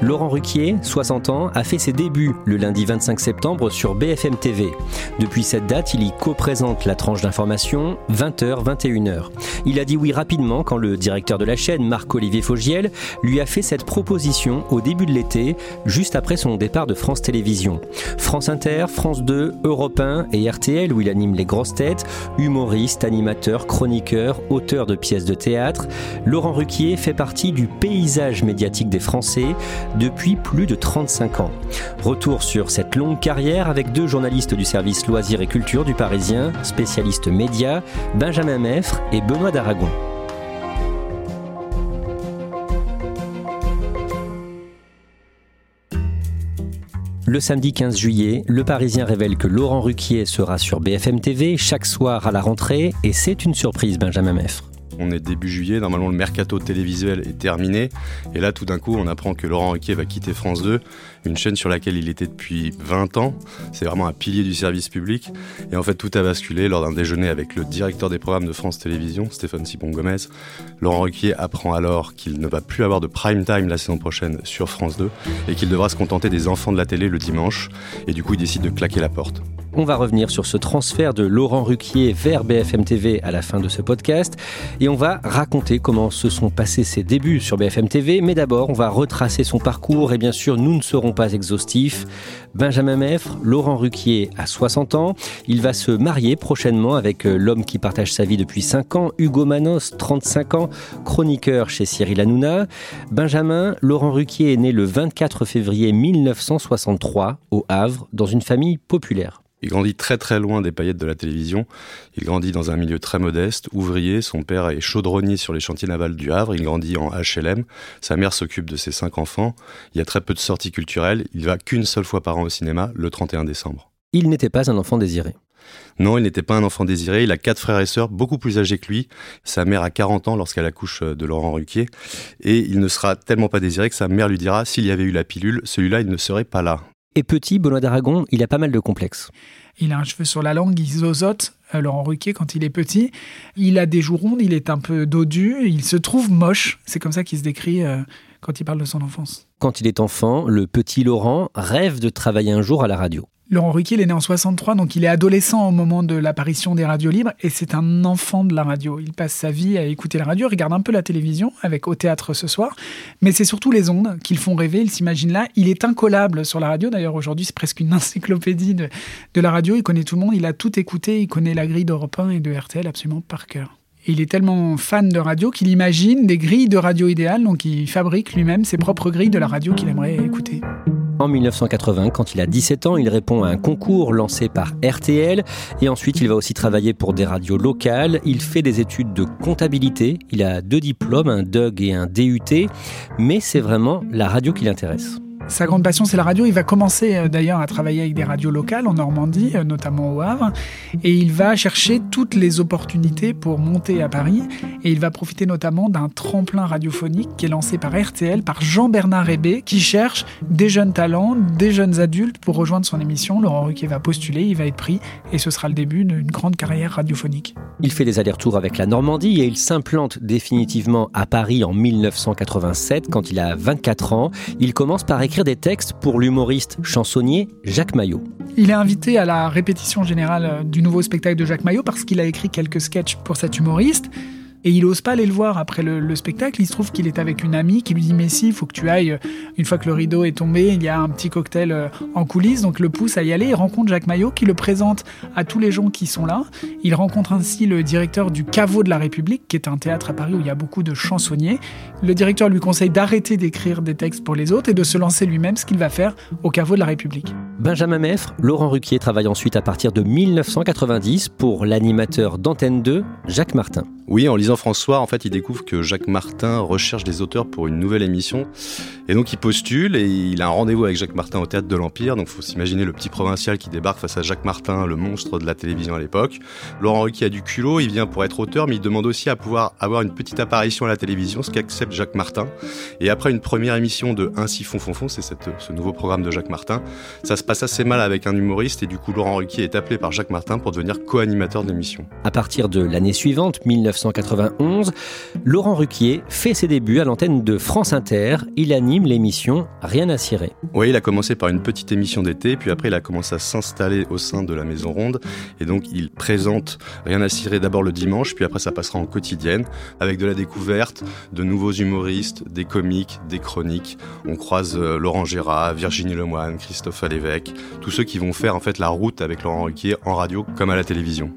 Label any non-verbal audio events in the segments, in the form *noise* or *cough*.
Laurent Ruquier, 60 ans, a fait ses débuts le lundi 25 septembre sur BFM TV. Depuis cette date, il y co-présente la tranche d'information 20h-21h. Il a dit oui rapidement quand le directeur de la chaîne, Marc-Olivier Fogiel, lui a fait cette proposition au début de l'été, juste après son départ de France Télévisions. France Inter, France 2, Europe 1 et RTL où il anime les grosses têtes, humoriste, animateur, chroniqueur, auteur de pièces de théâtre, Laurent Ruquier fait partie du paysage médiatique des Français depuis plus de 35 ans. Retour sur cette longue carrière avec deux journalistes du service Loisirs et Culture du Parisien, spécialistes médias, Benjamin Meffre et Benoît d'Aragon. Le samedi 15 juillet, Le Parisien révèle que Laurent Ruquier sera sur BFM TV chaque soir à la rentrée et c'est une surprise Benjamin Meffre. On est début juillet, normalement le mercato télévisuel est terminé. Et là, tout d'un coup, on apprend que Laurent Ruquier va quitter France 2, une chaîne sur laquelle il était depuis 20 ans. C'est vraiment un pilier du service public. Et en fait, tout a basculé lors d'un déjeuner avec le directeur des programmes de France Télévisions, Stéphane Sipon Gomez. Laurent Ruquier apprend alors qu'il ne va plus avoir de prime time la saison prochaine sur France 2 et qu'il devra se contenter des enfants de la télé le dimanche. Et du coup, il décide de claquer la porte. On va revenir sur ce transfert de Laurent Ruquier vers BFM TV à la fin de ce podcast et on va raconter comment se sont passés ses débuts sur BFM TV. Mais d'abord, on va retracer son parcours et bien sûr, nous ne serons pas exhaustifs. Benjamin Meffre, Laurent Ruquier a 60 ans. Il va se marier prochainement avec euh, l'homme qui partage sa vie depuis 5 ans, Hugo Manos, 35 ans, chroniqueur chez Cyril Hanouna. Benjamin, Laurent Ruquier est né le 24 février 1963 au Havre dans une famille populaire. Il grandit très très loin des paillettes de la télévision. Il grandit dans un milieu très modeste, ouvrier. Son père est chaudronnier sur les chantiers navals du Havre. Il grandit en HLM. Sa mère s'occupe de ses cinq enfants. Il y a très peu de sorties culturelles. Il va qu'une seule fois par an au cinéma, le 31 décembre. Il n'était pas un enfant désiré. Non, il n'était pas un enfant désiré. Il a quatre frères et sœurs, beaucoup plus âgés que lui. Sa mère a 40 ans lorsqu'elle accouche de Laurent Ruquier. Et il ne sera tellement pas désiré que sa mère lui dira s'il y avait eu la pilule, celui-là, il ne serait pas là. Et petit, Benoît d'Aragon, il a pas mal de complexes. Il a un cheveu sur la langue, il zozote, euh, Laurent Ruquier, quand il est petit. Il a des joues rondes, il est un peu dodu, il se trouve moche. C'est comme ça qu'il se décrit euh, quand il parle de son enfance. Quand il est enfant, le petit Laurent rêve de travailler un jour à la radio. Laurent Ruquier, il est né en 63, donc il est adolescent au moment de l'apparition des radios libres, et c'est un enfant de la radio. Il passe sa vie à écouter la radio, regarde un peu la télévision, avec Au théâtre ce soir, mais c'est surtout les ondes qui le font rêver, il s'imagine là. Il est incollable sur la radio, d'ailleurs aujourd'hui c'est presque une *laughs* encyclopédie de, de la radio, il connaît tout le monde, il a tout écouté, il connaît la grille d'Europe 1 et de RTL absolument par cœur. Il est tellement fan de radio qu'il imagine des grilles de radio idéales, donc il fabrique lui-même ses propres grilles de la radio qu'il aimerait écouter. En 1980, quand il a 17 ans, il répond à un concours lancé par RTL et ensuite il va aussi travailler pour des radios locales. Il fait des études de comptabilité, il a deux diplômes, un DUG et un DUT, mais c'est vraiment la radio qui l'intéresse. Sa grande passion, c'est la radio. Il va commencer euh, d'ailleurs à travailler avec des radios locales en Normandie, euh, notamment au Havre. Et il va chercher toutes les opportunités pour monter à Paris. Et il va profiter notamment d'un tremplin radiophonique qui est lancé par RTL, par Jean-Bernard Hébé, qui cherche des jeunes talents, des jeunes adultes pour rejoindre son émission. Laurent Ruquier va postuler, il va être pris. Et ce sera le début d'une grande carrière radiophonique. Il fait des allers-retours avec la Normandie et il s'implante définitivement à Paris en 1987 quand il a 24 ans. Il commence par écrire des textes pour l'humoriste chansonnier Jacques Maillot. Il est invité à la répétition générale du nouveau spectacle de Jacques Maillot parce qu'il a écrit quelques sketchs pour cet humoriste. Et il ose pas aller le voir après le, spectacle. Il se trouve qu'il est avec une amie qui lui dit Mais si, il faut que tu ailles. Une fois que le rideau est tombé, il y a un petit cocktail euh, en coulisses. Donc le pousse à y aller. Il rencontre Jacques Maillot qui le présente à tous les gens qui sont là. Il rencontre ainsi le directeur du Caveau de la République, qui est un théâtre à Paris où il y a beaucoup de chansonniers. Le directeur lui conseille d'arrêter d'écrire des textes pour les autres et de se lancer lui-même, ce qu'il va faire au Caveau de la République. Benjamin Meffre, Laurent Ruquier travaille ensuite à partir de 1990 pour l'animateur d'Antenne 2, Jacques Martin. Oui, en lisant François, en fait, il découvre que Jacques Martin recherche des auteurs pour une nouvelle émission. Et donc, il postule et il a un rendez-vous avec Jacques Martin au théâtre de l'Empire. Donc, faut s'imaginer le petit provincial qui débarque face à Jacques Martin, le monstre de la télévision à l'époque. Laurent Ruquier a du culot, il vient pour être auteur, mais il demande aussi à pouvoir avoir une petite apparition à la télévision, ce qu'accepte Jacques Martin. Et après une première émission de Ainsi fond fond fond, c'est ce nouveau programme de Jacques Martin, ça se passe assez mal avec un humoriste et du coup, Laurent Ruquier est appelé par Jacques Martin pour devenir co-animateur de l'émission. À partir de l'année suivante, 1991, Laurent Ruquier fait ses débuts à l'antenne de France Inter. Il anime l'émission Rien à cirer. Oui, il a commencé par une petite émission d'été, puis après il a commencé à s'installer au sein de la Maison Ronde. Et donc il présente Rien à cirer d'abord le dimanche, puis après ça passera en quotidienne, avec de la découverte, de nouveaux humoristes, des comiques, des chroniques. On croise euh, Laurent Gérard, Virginie Lemoine, Christophe Alévèque, tous ceux qui vont faire en fait la route avec Laurent Ruquier en radio comme à la télévision.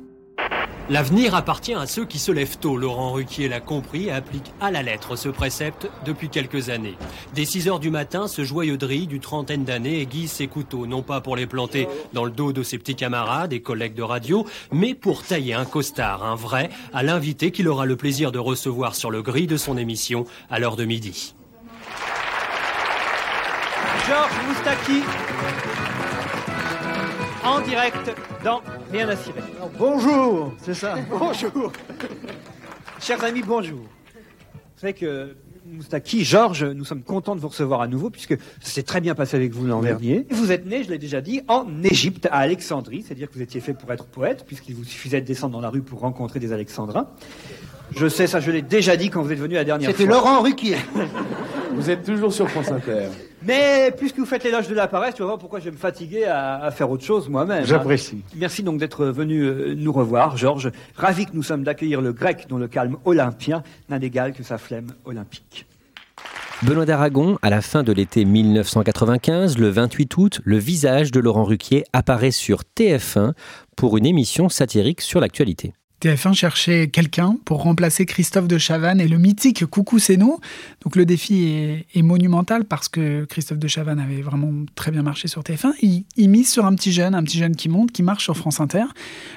L'avenir appartient à ceux qui se lèvent tôt. Laurent Ruquier l'a compris et applique à la lettre ce précepte depuis quelques années. Dès 6 heures du matin, ce joyeux drille du trentaine d'années aiguise ses couteaux, non pas pour les planter dans le dos de ses petits camarades et collègues de radio, mais pour tailler un costard, un vrai, à l'invité qu'il aura le plaisir de recevoir sur le gris de son émission à l'heure de midi. Georges Moustaki, en direct dans Rien à cirer. Bonjour, c'est ça. *laughs* bonjour. Chers amis, bonjour. Vous savez que Moustaki, Georges, nous sommes contents de vous recevoir à nouveau puisque ça s'est très bien passé avec vous l'an dernier. Vous êtes né, je l'ai déjà dit, en Égypte, à Alexandrie, c'est-à-dire que vous étiez fait pour être poète puisqu'il vous suffisait de descendre dans la rue pour rencontrer des Alexandrins. Je sais, ça je l'ai déjà dit quand vous êtes venu la dernière fois. C'était Laurent Ruquier. *laughs* vous êtes toujours sur France Inter. Mais puisque vous faites l'éloge de la paresse, tu vas voir pourquoi je vais me fatiguer à, faire autre chose moi-même. Hein. J'apprécie. Merci donc d'être venu euh, nous revoir, Georges. Ravi que nous sommes d'accueillir le grec dont le calme olympien n'a d'égal que sa flemme olympique. Benoît d'Aragon, à la fin de l'été 1995, le 28 août, le visage de Laurent Ruquier apparaît sur TF1 pour une émission satirique sur l'actualité. TF1 cherchait quelqu'un pour remplacer Christophe de Chavannes et le mythique Coucou c'est nous. Donc le défi est, monumental parce que Christophe de Chavannes avait vraiment très bien marché sur TF1. Il, il, mise sur un petit jeune, un petit jeune qui monte, qui marche sur France Inter.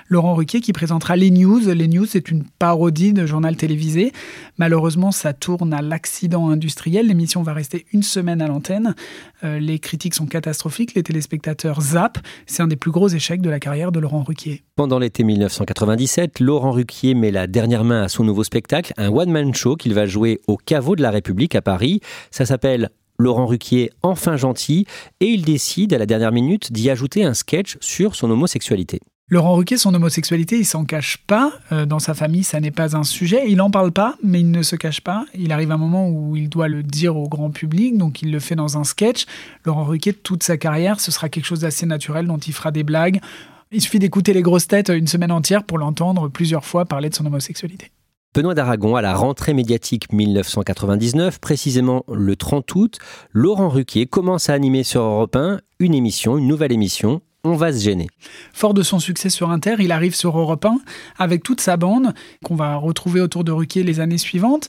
Laurent Ruquier qui présentera les news. Les news, c'est une parodie de journal télévisé. Malheureusement, ça tourne à l'accident industriel. L'émission va rester une semaine à l'antenne. Euh, les critiques sont catastrophiques. Les téléspectateurs zappent. C'est un des plus gros échecs de la carrière de Laurent Ruquier. Pendant l'été 1997, Laurent Ruquier met la dernière main à son nouveau spectacle, un one-man show qu'il va jouer au caveau de la République à Paris. Ça s'appelle Laurent Ruquier enfin gentil et il décide à la dernière minute d'y ajouter un sketch sur son homosexualité. Laurent Ruquier, son homosexualité, il s'en cache pas. Euh, dans sa famille, ça n'est pas un sujet. Il n'en parle pas, mais il ne se cache pas. Il arrive un moment où il doit le dire au grand public, donc il le fait dans un sketch. Laurent Ruquier, toute sa carrière, ce sera quelque chose d'assez naturel dont il fera des blagues. Il suffit d'écouter les grosses têtes une semaine entière pour l'entendre plusieurs fois parler de son homosexualité. Benoît d'Aragon, à la rentrée médiatique 1999, précisément le 30 août, Laurent Ruquier commence à animer sur Europe 1 une émission, une nouvelle émission, on va se gêner. Fort de son succès sur Inter, il arrive sur Europe 1 avec toute sa bande qu'on va retrouver autour de Ruquier les années suivantes.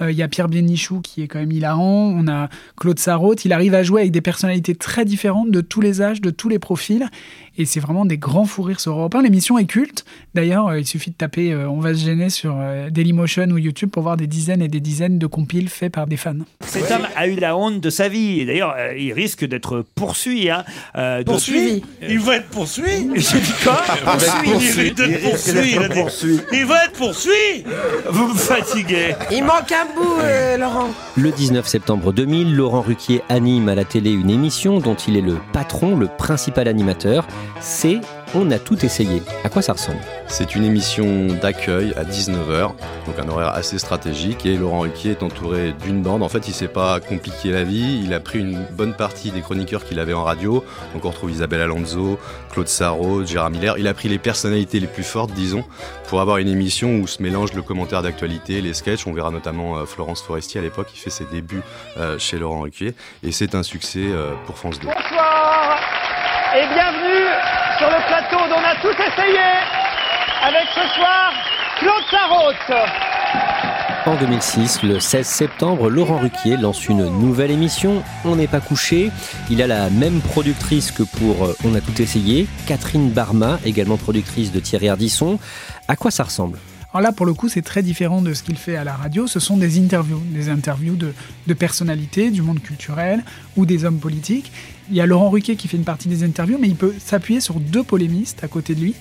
Euh, il y a Pierre Bénichou qui est quand même hilarant, on a Claude Sarraute, il arrive à jouer avec des personnalités très différentes de tous les âges, de tous les profils, et c'est vraiment des grands fous rires sur Europe 1. L'émission est culte, d'ailleurs euh, il suffit de taper euh, On va se gêner sur Dailymotion ou YouTube pour voir des dizaines et des dizaines de compiles faits par des fans. Cet homme a eu la honte de sa vie, et d'ailleurs il risque d'être poursuivi. Hein, poursuivi. Il va être poursuivi *laughs* J'ai dit quoi Poursuivi Il va être poursuivi Il va être poursuivi Vous me fatiguez. Il manque un euh, Laurent. Le 19 septembre 2000, Laurent Ruquier anime à la télé une émission dont il est le patron, le principal animateur. C'est On a tout essayé. À quoi ça ressemble C'est une émission d'accueil à 19h, donc un horaire assez stratégique. Et Laurent Ruquier est entouré d'une bande. En fait, il s'est pas compliqué la vie. Il a pris une bonne partie des chroniqueurs qu'il avait en radio. Donc on retrouve Isabelle Alonso, Claude Sarraud, Gérard Miller. Il a pris les personnalités les plus fortes, disons, pour avoir une émission où se mélange le commentaire d'actualité, les sketchs. On verra notamment euh, Florence Forestier à l'époque, qui fait ses débuts euh, chez Laurent Ruquier. Et c'est un succès euh, pour France 2. Bonsoir et bienvenue sur le plateau dont on a tout essayé avec ce soir Claude Sarraute. En 2006, le 16 septembre, Laurent Ruquier lance une nouvelle émission, On n'est pas couché. Il a la même productrice que pour euh, On a tout essayé, Catherine Barma, également productrice de Thierry Ardisson. À quoi ça ressemble? Alors là, pour le coup, c'est très différent de ce qu'il fait à la radio. Ce sont des interviews, des interviews de, personnalités du monde culturel ou des hommes politiques. Il y a Laurent Ruquier qui fait une partie des interviews, mais il peut s'appuyer sur deux polémistes à côté de lui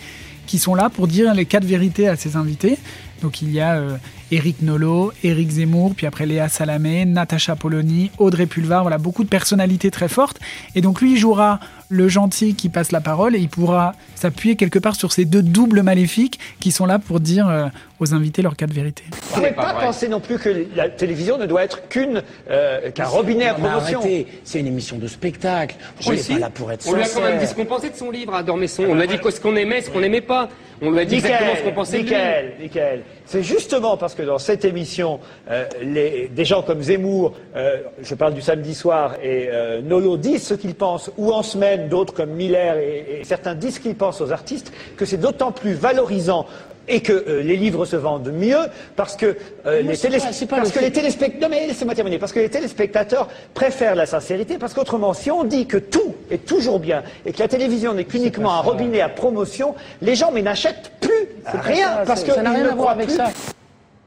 qui sont là pour dire les quatre vérités à ses invités. Donc il y a euh, Éric Nolot, Éric Zemmour, puis après Léa Salamé, Natacha Polony, Audrey Pulvar, voilà, beaucoup de personnalités très fortes. Et donc lui, il jouera le gentil qui passe la parole et il pourra s'appuyer quelque part sur ces deux doubles maléfiques qui sont là pour dire euh, aux invités leur cas de vérité. Vous ne pouvez pas, penser non plus que la télévision ne doit être qu'une euh, qu'un robinet à promotion. C'est une émission de spectacle. On n'est pas là pour être On lui a quand même dit ce qu'on pensait de son livre à Dormesson. On lui a dit ce qu'on aimait, ce qu'on n'aimait pas. On lui a dit exactement ce qu'on pensait de lui. C'est justement parce que dans cette émission, euh, les, des gens comme Zemmour, euh, je parle du samedi soir, et euh, Nolo disent ce qu'ils pensent, ou en semaine, d'autres comme Miller et, et certains disent ce qu'ils pensent aux artistes, que c'est d'autant plus valorisant et que euh, les livres se vendent mieux parce que, euh, les, parce que les téléspectateurs non mais laissez-moi terminer parce que les téléspectateurs préfèrent la sincérité parce qu'autrement si on dit que tout est toujours bien et que la télévision n'est qu'uniquement un robinet à promotion les gens mais n'achètent plus rien parce que ça n'a rien à voir avec ça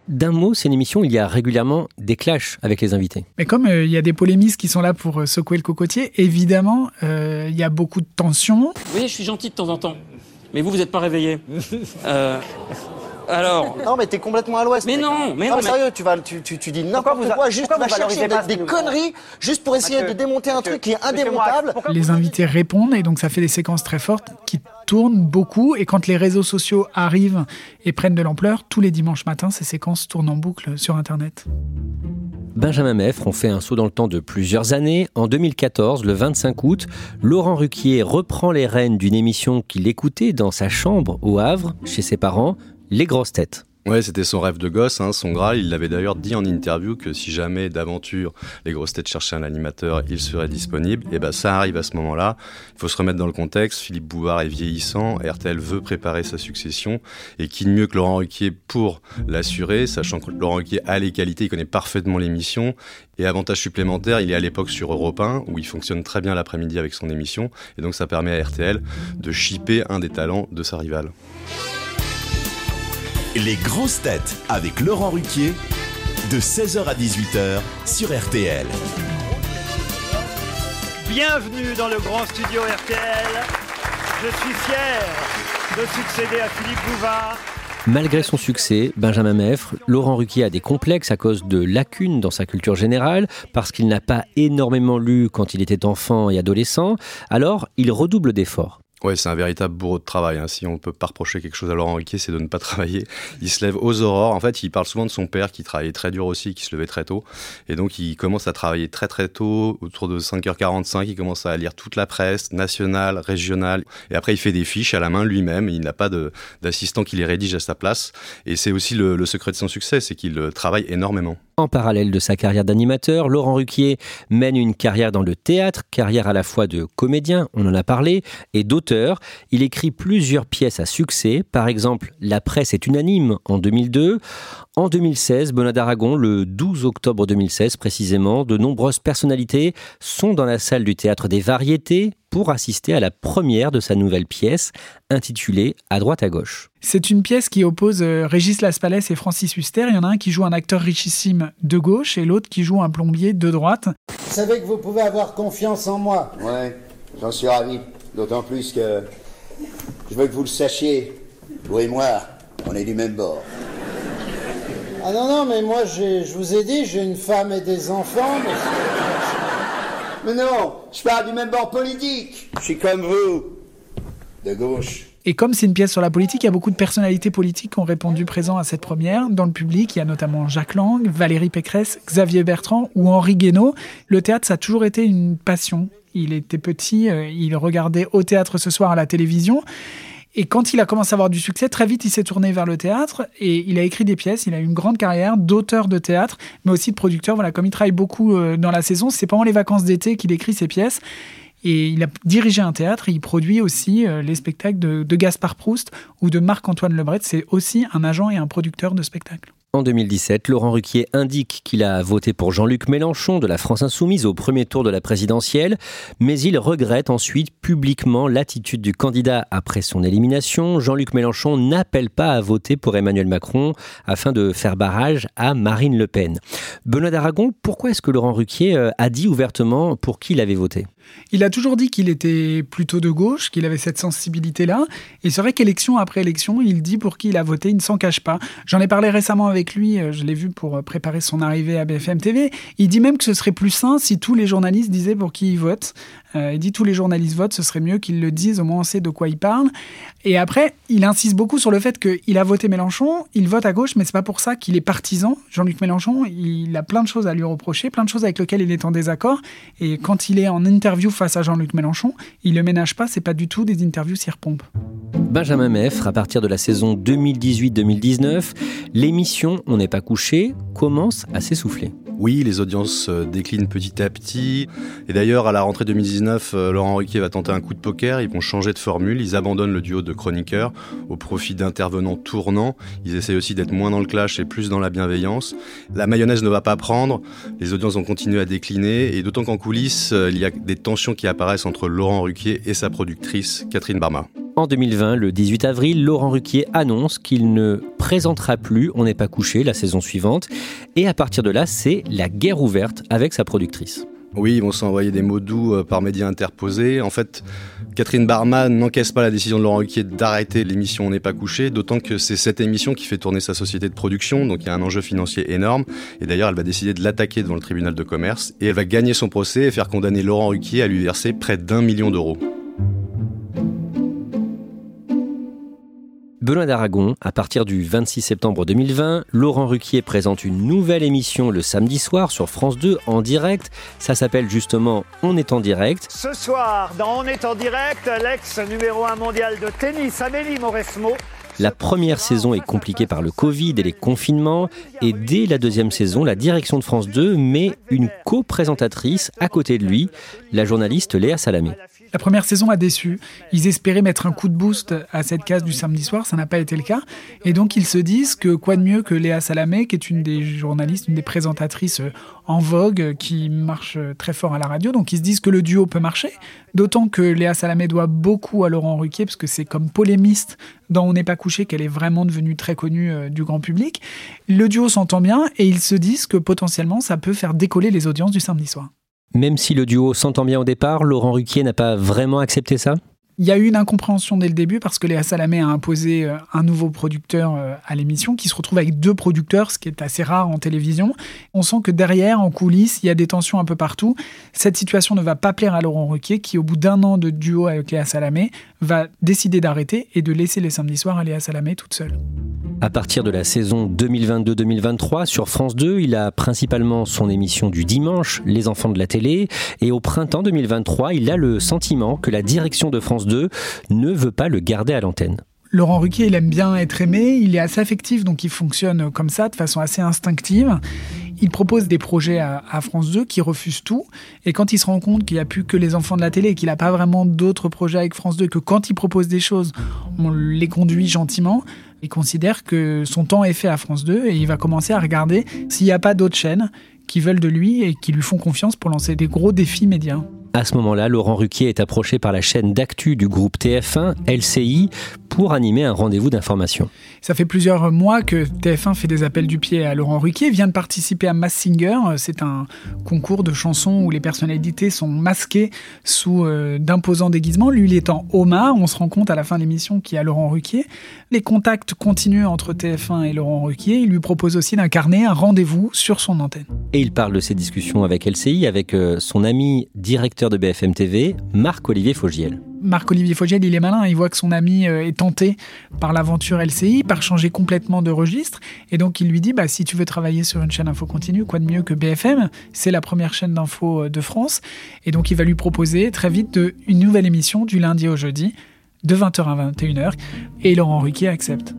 d'un mot, c'est une émission où il y a régulièrement des clashs avec les invités. Mais comme euh, il y a des polémistes qui sont là pour secouer le cocotier, évidemment, euh, il y a beaucoup de tensions. Vous voyez, je suis gentil de temps en temps. Mais vous, vous n'êtes pas réveillé. *laughs* Euh, alors. Non, mais t'es complètement à l'ouest. Mais non, mais non. non sérieux, tu, vas, tu, tu, tu dis n'importe quoi, juste tu vas chercher des, des conneries, juste pour essayer de démonter un truc qui est indémontable. Les invités répondent et donc ça fait des séquences très fortes qui tournent beaucoup. Et quand les réseaux sociaux arrivent et prennent de l'ampleur, tous les dimanches matins, ces séquences tournent en boucle sur Internet. Benjamin Meffre, on fait un saut dans le temps de plusieurs années. En 2014, le 25 août, Laurent Ruquier reprend les rênes d'une émission qu'il écoutait dans sa chambre au Havre, chez ses parents, Les Grosses Têtes. Ouais, c'était son rêve de gosse, hein, son Graal. Il l'avait d'ailleurs dit en interview que si jamais d'aventure les grosses têtes cherchaient un animateur, il serait disponible. Et ben ça arrive à ce moment-là. Il faut se remettre dans le contexte. Philippe Bouvard est vieillissant. RTL veut préparer sa succession. Et qui de mieux que Laurent Ruquier pour l'assurer, sachant que Laurent Ruquier a les qualités, il connaît parfaitement l'émission. Et avantage supplémentaire, il est à l'époque sur Europe 1, où il fonctionne très bien l'après-midi avec son émission. Et donc ça permet à RTL de shipper un des talents de sa rivale. Les grosses têtes avec Laurent Ruquier de 16h à 18h sur RTL. Bienvenue dans le grand studio RTL. Je suis fier de succéder à Philippe Bouvard. Malgré son succès, Benjamin Meffre, Laurent Ruquier a des complexes à cause de lacunes dans sa culture générale, parce qu'il n'a pas énormément lu quand il était enfant et adolescent, alors il redouble d'efforts. Ouais, c'est un véritable bourreau de travail. Hein. Si on peut pas reprocher quelque chose à Laurent Ruquier, c'est de ne pas *laughs* travailler. Il se lève aux aurores. En fait, il parle souvent de son père qui travaillait très dur aussi, qui se levait très tôt. Et donc, il commence à travailler très très tôt, autour de 5h45. Il commence à lire toute la presse, nationale, régionale. Et après, il fait des fiches à la main lui-même. Il n'a pas d'assistant qui les rédige à sa place. Et c'est aussi le, secret de son succès, c'est qu'il travaille énormément. En parallèle de sa carrière d'animateur, Laurent Ruquier mène une carrière dans le théâtre, carrière à la fois de comédien, on en a parlé, et Il écrit plusieurs pièces à succès, par exemple La presse est unanime en 2002. En 2016, Bonnat d'Aragon, le 12 octobre 2016 précisément, de nombreuses personnalités sont dans la salle du théâtre des variétés pour assister à la première de sa nouvelle pièce intitulée À droite à gauche. C'est une pièce qui oppose euh, Régis Laspalès et Francis Huster. Il y en a un qui joue un acteur richissime de gauche et l'autre qui joue un plombier de droite. Vous savez que vous pouvez avoir confiance en moi. Ouais, j'en suis ravi. D'autant plus que je veux que vous le sachiez. Vous et moi, on est du même bord. Ah non, non, mais moi, je vous ai dit, j'ai une femme et des enfants. Mais... *laughs* Mais non, je parle du même bord politique. Je suis comme vous, de gauche. Et comme c'est une pièce sur la politique, il y a beaucoup de personnalités politiques qui ont répondu présent à cette première. Dans le public, il y a notamment Jacques Lang, Valérie Pécresse, Xavier Bertrand ou Henri Guénaud. Le théâtre, ça a toujours été une passion. Il était petit, euh, il regardait au théâtre ce soir à la télévision. Et quand il a commencé à avoir du succès, très vite, il s'est tourné vers le théâtre et il a écrit des pièces. Il a eu une grande carrière d'auteur de théâtre, mais aussi de producteur. Voilà, comme il travaille beaucoup euh, dans la saison, c'est pendant les vacances d'été qu'il écrit ses pièces. Et il a dirigé un théâtre et il produit aussi euh, les spectacles de, de Gaspard Proust ou de Marc-Antoine Lebret. C'est aussi un agent et un producteur de spectacles. En 2017, Laurent Ruquier indique qu'il a voté pour Jean-Luc Mélenchon de la France Insoumise au premier tour de la présidentielle, mais il regrette ensuite publiquement l'attitude du candidat après son élimination. Jean-Luc Mélenchon n'appelle pas à voter pour Emmanuel Macron afin de faire barrage à Marine Le Pen. Benoît d'Aragon, pourquoi est-ce que Laurent Ruquier euh, a dit ouvertement pour qui il avait voté? Il a toujours dit qu'il était plutôt de gauche, qu'il avait cette sensibilité-là. Et c'est vrai qu'élection après élection, il dit pour qui il a voté, il ne s'en cache pas. J'en ai parlé récemment avec lui, euh, je l'ai vu pour euh, préparer son arrivée à BFM TV. Il dit même que ce serait plus sain si tous les journalistes disaient pour qui ils votent. Euh, il dit tous les journalistes votent, ce serait mieux qu'ils le disent, au moins on sait de quoi ils parlent. Et après, il insiste beaucoup sur le fait qu'il a voté Mélenchon, il vote à gauche, mais c'est pas pour ça qu'il est partisan. Jean-Luc Mélenchon, il a plein de choses à lui reprocher, plein de choses avec lesquelles il est en désaccord. Et quand il est en interview face à Jean-Luc Mélenchon, il le ménage pas, c'est pas du tout des interviews cire-pompe. Benjamin Meffre, à partir de la saison 2018-2019, l'émission On n'est pas couché commence à s'essouffler. Oui, les audiences euh, déclinent petit à petit. Et d'ailleurs, à la rentrée 2019, euh, Laurent Ruquier va tenter un coup de poker. Ils vont changer de formule. Ils abandonnent le duo de chroniqueurs au profit d'intervenants tournants. Ils essayent aussi d'être moins dans le clash et plus dans la bienveillance. La mayonnaise ne va pas prendre. Les audiences vont continuer à décliner. Et d'autant qu'en coulisses, euh, il y a des tensions qui apparaissent entre Laurent Ruquier et sa productrice, Catherine Barma. En 2020, le 18 avril, Laurent Ruquier annonce qu'il ne présentera plus On n'est pas couché la saison suivante. Et à partir de là, c'est la guerre ouverte avec sa productrice. Oui, ils vont s'envoyer des mots doux euh, par médias interposés. En fait, Catherine Barman n'encaisse pas la décision de Laurent Ruquier d'arrêter l'émission On n'est pas couché, d'autant que c'est cette émission qui fait tourner sa société de production, donc il y a un enjeu financier énorme. Et d'ailleurs, elle va décider de l'attaquer devant le tribunal de commerce et elle va gagner son procès et faire condamner Laurent Ruquier à lui verser près d'un million d'euros. Benoît d'Aragon, à partir du 26 septembre 2020, Laurent Ruquier présente une nouvelle émission le samedi soir sur France 2 en direct. Ça s'appelle justement On est en direct. Ce soir, dans On est en direct, l'ex numéro 1 mondial de tennis, Amélie Mauresmo, la première saison est compliquée par le Covid et les confinements, et dès la deuxième saison, la direction de France 2 met une co-présentatrice à côté de lui, la journaliste Léa Salamé. La première saison a déçu. Ils espéraient mettre un coup de boost à cette case du samedi soir, ça n'a pas été le cas. Et donc ils se disent que quoi de mieux que Léa Salamé, qui est une des journalistes, une des présentatrices en vogue, qui marche très fort à la radio. Donc ils se disent que le duo peut marcher. D'autant que Léa Salamé doit beaucoup à Laurent Ruquier, parce que c'est comme polémiste dans On n'est pas couché qu'elle est vraiment devenue très connue euh, du grand public. Le duo s'entend bien et ils se disent que potentiellement ça peut faire décoller les audiences du samedi soir. Même si le duo s'entend bien au départ, Laurent Ruquier n'a pas vraiment accepté ça? Il y a eu une incompréhension dès le début parce que Léa Salamé a imposé euh, un nouveau producteur euh, à l'émission qui se retrouve avec deux producteurs, ce qui est assez rare en télévision. On sent que derrière, en coulisses, il y a des tensions un peu partout. Cette situation ne va pas plaire à Laurent Ruquier qui, au bout d'un an de duo avec Léa Salamé, va décider d'arrêter et de laisser les samedis soirs à Léa Salamé toute seule. À partir de la saison 2022-2023 sur France 2, il a principalement son émission du dimanche, Les enfants de la télé, et au printemps 2023, il a le sentiment que la direction de France 2 ne veut pas le garder à l'antenne. Laurent Ruquier, il aime bien être aimé, il est assez affectif, donc il fonctionne comme ça, de façon assez instinctive. Il propose des projets à, France 2 qui refusent tout. Et quand il se rend compte qu'il n'y a plus que les enfants de la télé et qu'il n'a pas vraiment d'autres projets avec France 2, que quand il propose des choses, on les conduit gentiment, il considère que son temps est fait à France 2 et il va commencer à regarder s'il n'y a pas d'autres chaînes qui veulent de lui et qui lui font confiance pour lancer des gros défis médias. À ce moment-là, Laurent Ruquier est approché par la chaîne d'actu du groupe TF1, LCI, pour animer un rendez-vous d'information. Ça fait plusieurs mois que TF1 fait des appels du pied à Laurent Ruquier. Il vient de participer à Mass Singer. C'est un concours de chansons où les personnalités sont masquées sous euh, d'imposants déguisements. Lui, il est en Omar. On se rend compte à la fin de l'émission qu'il y a Laurent Ruquier. Les contacts continuent entre TF1 et Laurent Ruquier. Il lui propose aussi d'incarner un rendez-vous sur son antenne. Et il parle de ses discussions avec LCI, avec euh, son ami directeur de BFM TV, Marc-Olivier Fogiel. Marc-Olivier Fogel, il est malin, il voit que son ami euh, est tenté par l'aventure LCI, par changer complètement de registre, et donc il lui dit, bah, si tu veux travailler sur une chaîne info continue, quoi de mieux que BFM, c'est la première chaîne d'info euh, de France, et donc il va lui proposer très vite de, une nouvelle émission du lundi au jeudi, de 20h à 21h, et Laurent Ruquier accepte.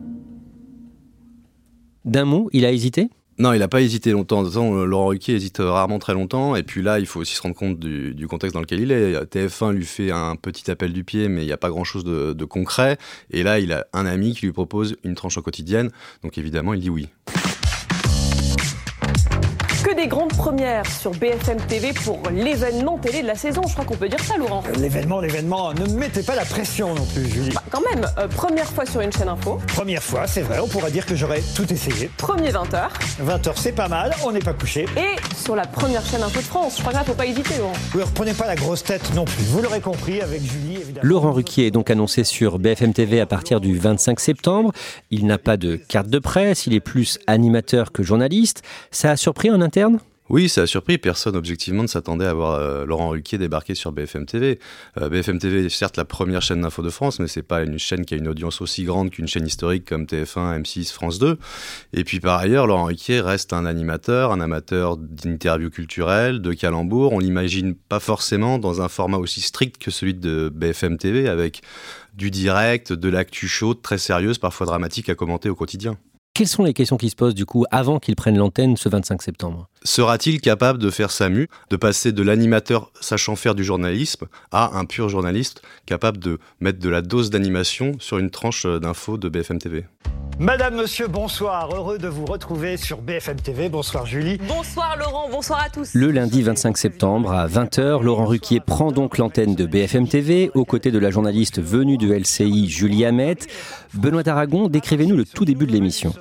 D'un mot, il a hésité? Non, il n'a pas hésité longtemps. De toute façon, Laurent Ruquier hésite rarement très longtemps. Et puis là, il faut aussi se rendre compte du, contexte dans lequel il est. TF1 lui fait un petit appel du pied, mais il n'y a pas grand-chose de, concret. Et là, il a un ami qui lui propose une tranche en quotidienne. Donc évidemment, il dit oui des grandes premières sur BFM TV pour l'événement télé de la saison. Je crois qu'on peut dire ça, Laurent. Euh, l'événement, l'événement. Ne mettez pas la pression non plus, Julie. Bah, quand même, euh, première fois sur une chaîne info. Première fois, c'est vrai. On pourrait dire que j'aurais tout essayé. Premier 20h. 20h, c'est pas mal. On n'est pas couché. Et sur la première chaîne info de France. Je crois qu'il ne faut pas hésiter, Laurent. Vous ne reprenez pas la grosse tête non plus. Vous l'aurez compris avec Julie, évidemment. Laurent Ruquier est donc annoncé sur BFM TV à partir du 25 septembre. Il n'a pas de carte de presse. Il est plus animateur que journaliste. Ça a surpris en interne? Oui, ça a surpris. Personne, objectivement, ne s'attendait à voir euh, Laurent Ruquier débarquer sur BFM TV. Euh, BFM TV est certes la première chaîne d'info de France, mais c'est pas une chaîne qui a une audience aussi grande qu'une chaîne historique comme TF1, M6, France 2. Et puis par ailleurs, Laurent Ruquier reste un animateur, un amateur d'interviews culturelles, de calembours. On l'imagine pas forcément dans un format aussi strict que celui de BFM TV, avec du direct, de l'actu chaude, très sérieuse, parfois dramatique à commenter au quotidien. Quelles sont les questions qui se posent du coup avant qu'il prenne l'antenne ce 25 septembre? Sera-t-il capable de faire sa mue, de passer de l'animateur sachant faire du journalisme à un pur journaliste capable de mettre de la dose d'animation sur une tranche d'infos de BFM TV Madame, Monsieur, bonsoir. Heureux de vous retrouver sur BFM TV. Bonsoir Julie. Bonsoir Laurent, bonsoir à tous. Le lundi 25 septembre à 20h, Laurent Ruquier prend donc l'antenne de BFM TV aux côtés de la journaliste venue de LCI Julie Hamet. Benoît Aragon, décrivez-nous le tout début de l'émission.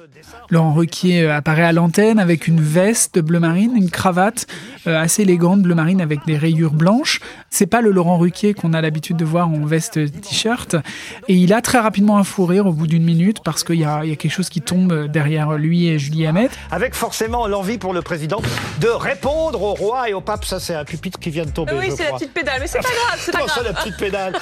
Laurent Ruquier euh, apparaît à l'antenne avec une veste bleu marine, une cravate euh, assez élégante bleu marine avec des rayures blanches. C'est pas le Laurent Ruquier qu'on a l'habitude de voir en veste t-shirt. Et il a très rapidement un fou rire au bout d'une minute parce qu'il y, a quelque chose qui tombe derrière lui et Julie Hamet. Avec forcément l'envie pour le président de répondre au roi et au pape. Ça, c'est un pupitre qui vient de tomber. Oui, c'est la petite pédale, mais c'est pas grave. C'est pas grave. la petite pédale.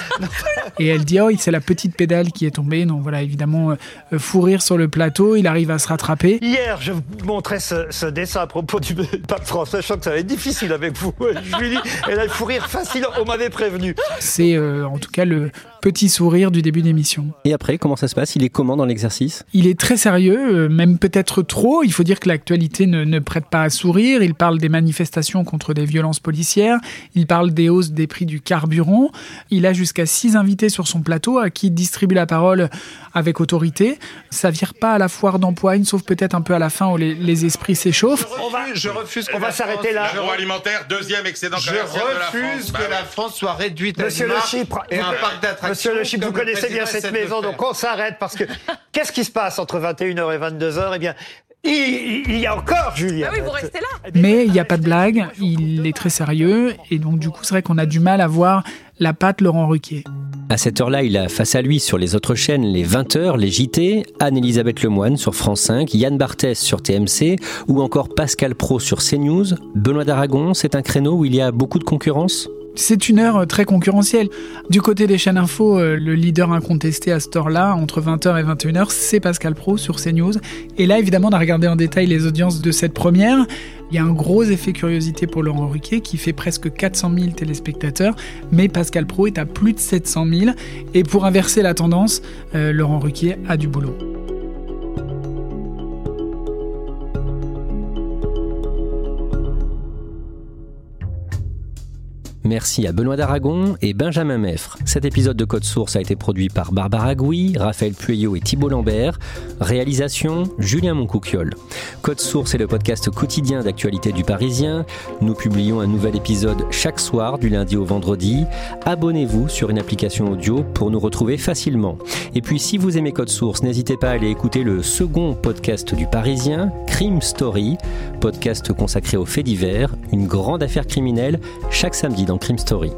et elle dit, oh, c'est la petite pédale qui est tombée. Donc voilà, évidemment, euh, fou rire sur le plateau. Il arrive à se rattraper. Hier, je vous montrais ce, dessin à propos du *laughs* pape François. Je sens que ça va être difficile avec vous, Julie. Et là, le fou rire facile, on m'avait prévenu. C'est euh, en tout cas le petit sourire du début d'émission. Et après, comment ça se passe? Il est comment dans l'exercice? Il est très sérieux, euh, même peut-être trop. Il faut dire que l'actualité ne, ne, prête pas à sourire. Il parle des manifestations contre des violences policières. Il parle des hausses des prix du carburant. Il a jusqu'à six invités sur son plateau à qui il distribue la parole avec autorité. Ça vire pas à la foire d'empoigne, sauf peut-être un peu à la fin où les, esprits s'échauffent. On va, je refuse. On va s'arrêter là. alimentaire, deuxième excédent Je refuse que la France soit réduite à Monsieur le Chypre, et un parc d'attractions. Monsieur le Chypre, vous connaissez bien cette maison, donc on s'arrête parce que *laughs* qu'est-ce qui se passe entre 21h et 22h Eh bien, il, y a encore Julien. Ah oui, vous restez là. Mais il n'y a pas de blague, il est très sérieux, et donc du coup, c'est vrai qu'on a du mal à voir la patte Laurent Ruquier. À cette heure-là, il a face à lui sur les autres chaînes les 20h, les JT, Anne-Elisabeth Lemoine sur France 5, Yann Barthès sur TMC ou encore Pascal Pro sur CNews. Benoît d'Aragon, c'est un créneau où il y a beaucoup de concurrence? C'est une heure euh, très concurrentielle. Du côté des chaînes info, euh, le leader incontesté à ce heure-là, entre 20h et 21h, c'est Pascal Pro sur CNews. Et là, évidemment, on a regardé en détail les audiences de cette première. Il y a un gros effet curiosité pour Laurent Ruquier qui fait presque 400 000 téléspectateurs, mais Pascal Pro est à plus de 700 000. Et pour inverser la tendance, euh, Laurent Ruquier a du boulot. Merci à Benoît d'Aragon et Benjamin Meffre. Cet épisode de Code Source a été produit par Barbara Gouy, Raphaël Pueyo et Thibault Lambert. Réalisation Julien Moncouquiole. Code Source est le podcast quotidien d'actualité du Parisien. Nous publions un nouvel épisode chaque soir du lundi au vendredi. Abonnez-vous sur une application audio pour nous retrouver facilement. Et puis si vous aimez Code Source, n'hésitez pas à aller écouter le second podcast du Parisien, Crime Story, podcast consacré aux faits divers, une grande affaire criminelle chaque samedi dans Crime Story.